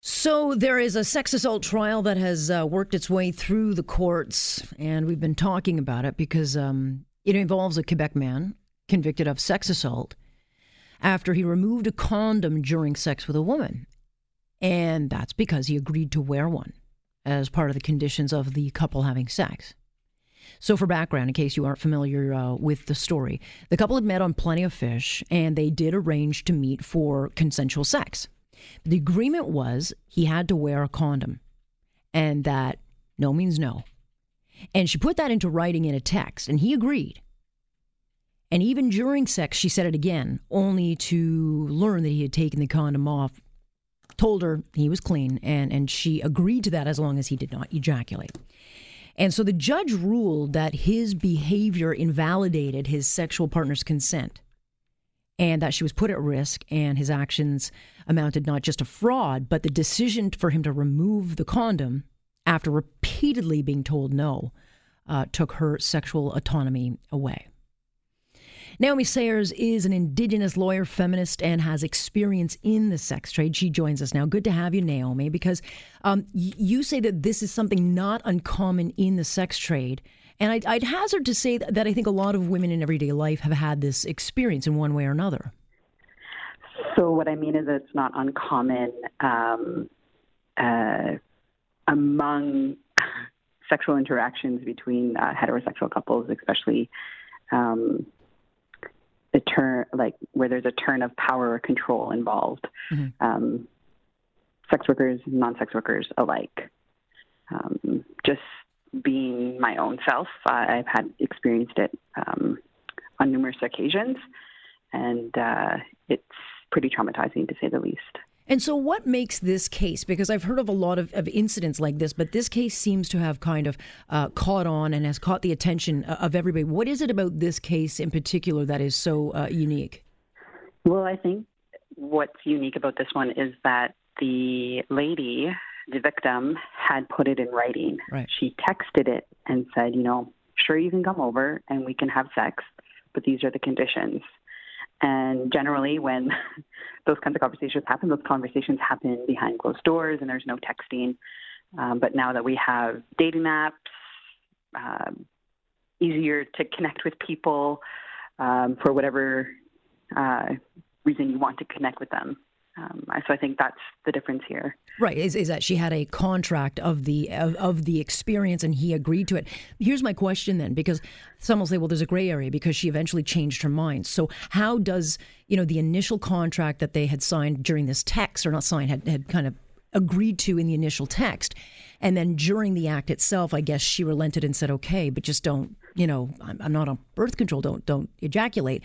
So there is a sex assault trial that has uh, worked its way through the courts, and we've been talking about it because um, it involves a Quebec man convicted of sex assault after he removed a condom during sex with a woman. And that's because he agreed to wear one as part of the conditions of the couple having sex. So, for background, in case you aren't familiar uh, with the story, the couple had met on Plenty of Fish and they did arrange to meet for consensual sex. The agreement was he had to wear a condom and that no means no. And she put that into writing in a text and he agreed. And even during sex, she said it again, only to learn that he had taken the condom off, told her he was clean, and, and she agreed to that as long as he did not ejaculate. And so the judge ruled that his behavior invalidated his sexual partner's consent and that she was put at risk, and his actions amounted not just to fraud, but the decision for him to remove the condom after repeatedly being told no uh, took her sexual autonomy away. Naomi Sayers is an Indigenous lawyer, feminist, and has experience in the sex trade. She joins us now. Good to have you, Naomi, because um, you say that this is something not uncommon in the sex trade. And I'd, I'd hazard to say that, I think a lot of women in everyday life have had this experience in one way or another. So, what I mean is that it's not uncommon um, uh, among sexual interactions between uh, heterosexual couples, especially um, the turn, like where there's a turn of power or control involved. Mm-hmm. Um, sex workers, non-sex workers alike. Um, just being my own self, I've had experienced it um, on numerous occasions, and uh, it's pretty traumatizing to say the least. And so, what makes this case? Because I've heard of a lot of, of incidents like this, but this case seems to have kind of uh, caught on and has caught the attention uh, of everybody. What is it about this case in particular that is so uh, unique? Well, I think what's unique about this one is that the lady, the victim, had put it in writing. Right. She texted it and said, you know, sure, you can come over and we can have sex, but these are the conditions. And generally, when those kinds of conversations happen, those conversations happen behind closed doors and there's no texting. Um, but now that we have dating apps, um, easier to connect with people um, for whatever uh, reason you want to connect with them. Um, so I think that's the difference here. Right, is, is that she had a contract of the of, of, the experience and he agreed to it. Here's my question then, because some will say, well, there's a gray area because she eventually changed her mind. So how does you know the initial contract that they had signed during this text or not signed had, had kind of agreed to in the initial text, and then during the act itself, I guess she relented and said, okay, but just don't you know I'm, I'm not on birth control, don't don't ejaculate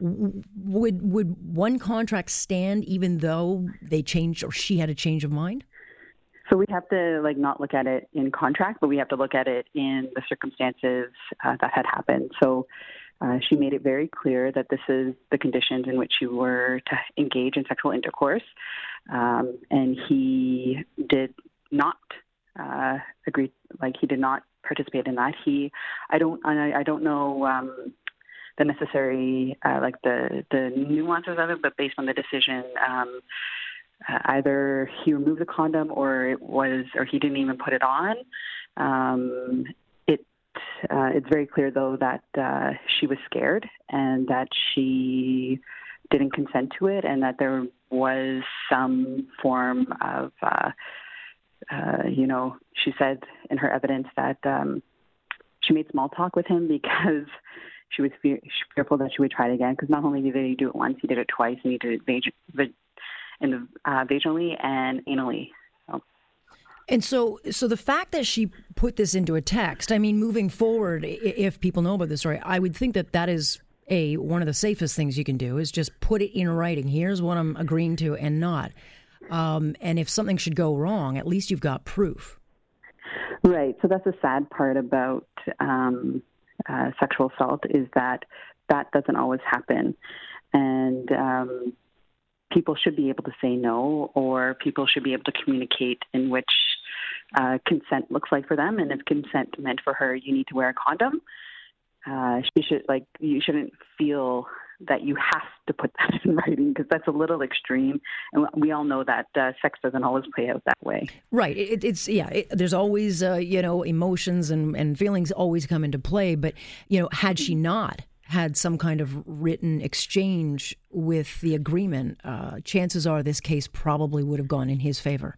would would one contract stand even though they changed or she had a change of mind? So we have to like not look at it in contract, but we have to look at it in the circumstances uh, that had happened. So uh, she made it very clear that this is the conditions in which you were to engage in sexual intercourse, um, and he did not uh, agree. Like he did not participate in that. He, I don't, I, I don't know. Um, the necessary uh, like the the nuances of it, but based on the decision, um, uh, either he removed the condom or it was or he didn't even put it on. Um, it uh, it's very clear though that uh, she was scared and that she didn't consent to it, and that there was some form of uh, uh, you know she said in her evidence that um, she made small talk with him because she was fear, fearful that she would try it again because not only did he do it once, he did it twice, and he did it vag- in the, uh, vaginally and anally. So. And so, so the fact that she put this into a text, I mean, moving forward, if people know about this story, I would think that that is a one of the safest things you can do is just put it in writing. Here's what I'm agreeing to and not. Um, and if something should go wrong, at least you've got proof. Right. So that's the sad part about um, uh, sexual assault is that that doesn't always happen, and um, people should be able to say no, or people should be able to communicate in which uh, consent looks like for them. And if consent meant for her, you need to wear a condom. Uh, she should like you shouldn't feel that you have to put that in writing because that's a little extreme, and we all know that uh, sex doesn't always play out that way. Right. It, it's yeah. It, there's always uh, you know emotions and and feelings always come into play, but you know had she not had some kind of written exchange with the agreement, uh, chances are this case probably would have gone in his favor.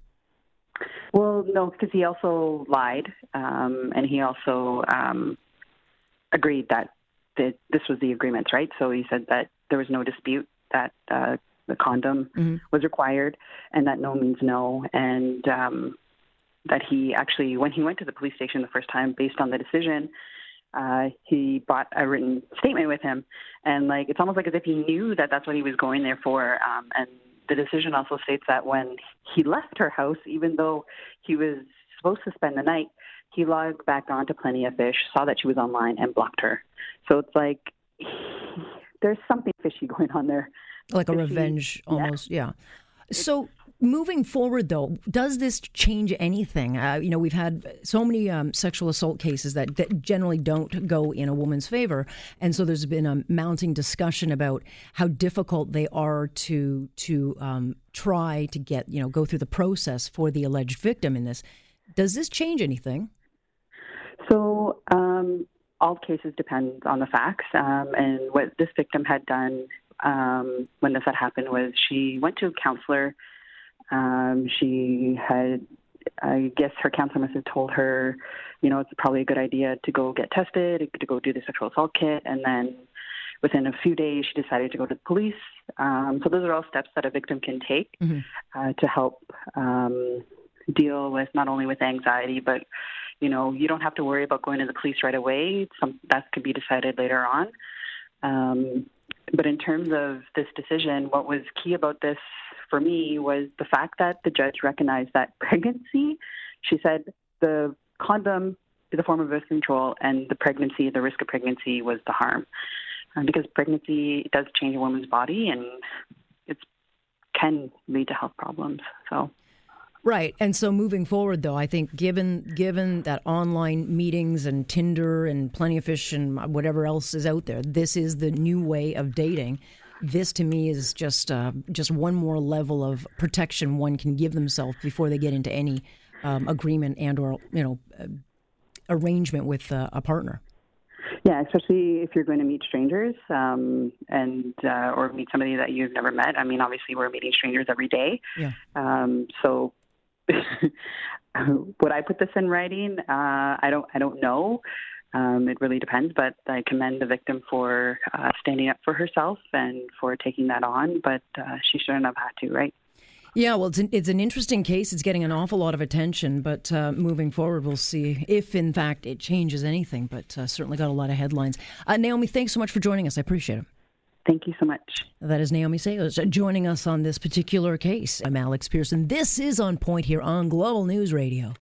Well, no, because he also lied, um, and he also um, agreed that that this was the agreement, right? So he said that there was no dispute that uh, the condom mm-hmm. was required, and that no means no, and um, that he actually, when he went to the police station the first time, based on the decision, uh, he brought a written statement with him, and like it's almost like as if he knew that that's what he was going there for. Um, and the decision also states that when he left her house, even though he was supposed to spend the night, he logged back on to Plenty of Fish, saw that she was online, and blocked her. So it's like there's something fishy going on there. Like fishy. a revenge, almost, yeah. yeah. So moving forward, though, does this change anything? Uh, you know, we've had so many um, sexual assault cases that, that, generally don't go in a woman's favor, and so there's been a mounting discussion about how difficult they are to to um, try to get you know go through the process for the alleged victim in this. Does this change anything? Um, all cases depend on the facts, um, and what this victim had done um, when this had happened was she went to a counselor um, she had, I guess her counselor must have told her, you know, it's probably a good idea to go get tested, to go do the sexual assault kit, and then within a few days she decided to go to the police. Um, so those are all steps that a victim can take mm-hmm. uh, to help um, deal with not only with anxiety, but you know, you don't have to worry about going to the police right away. Some that could be decided later on. Um, but in terms of this decision, what was key about this for me was the fact that the judge recognized that pregnancy, she said the condom is a form of birth control and the pregnancy, the risk of pregnancy was the harm. Uh, because pregnancy does change a woman's body and it can lead to health problems. So. Right. And so moving forward though, I think given given that online meetings and Tinder and Plenty of Fish and whatever else is out there, this is the new way of dating. This to me is just uh, just one more level of protection one can give themselves before they get into any um, agreement and or you know uh, arrangement with uh, a partner. Yeah, especially if you're going to meet strangers um, and uh, or meet somebody that you've never met. I mean, obviously we're meeting strangers every day. Yeah. Um, so would I put this in writing? Uh, I don't. I don't know. Um, it really depends, but I commend the victim for uh, standing up for herself and for taking that on. But uh, she shouldn't have had to, right? Yeah, well, it's an, it's an interesting case. It's getting an awful lot of attention, but uh, moving forward, we'll see if, in fact, it changes anything. But uh, certainly got a lot of headlines. Uh, Naomi, thanks so much for joining us. I appreciate it. Thank you so much. That is Naomi Sayers joining us on this particular case. I'm Alex Pearson. This is On Point here on Global News Radio.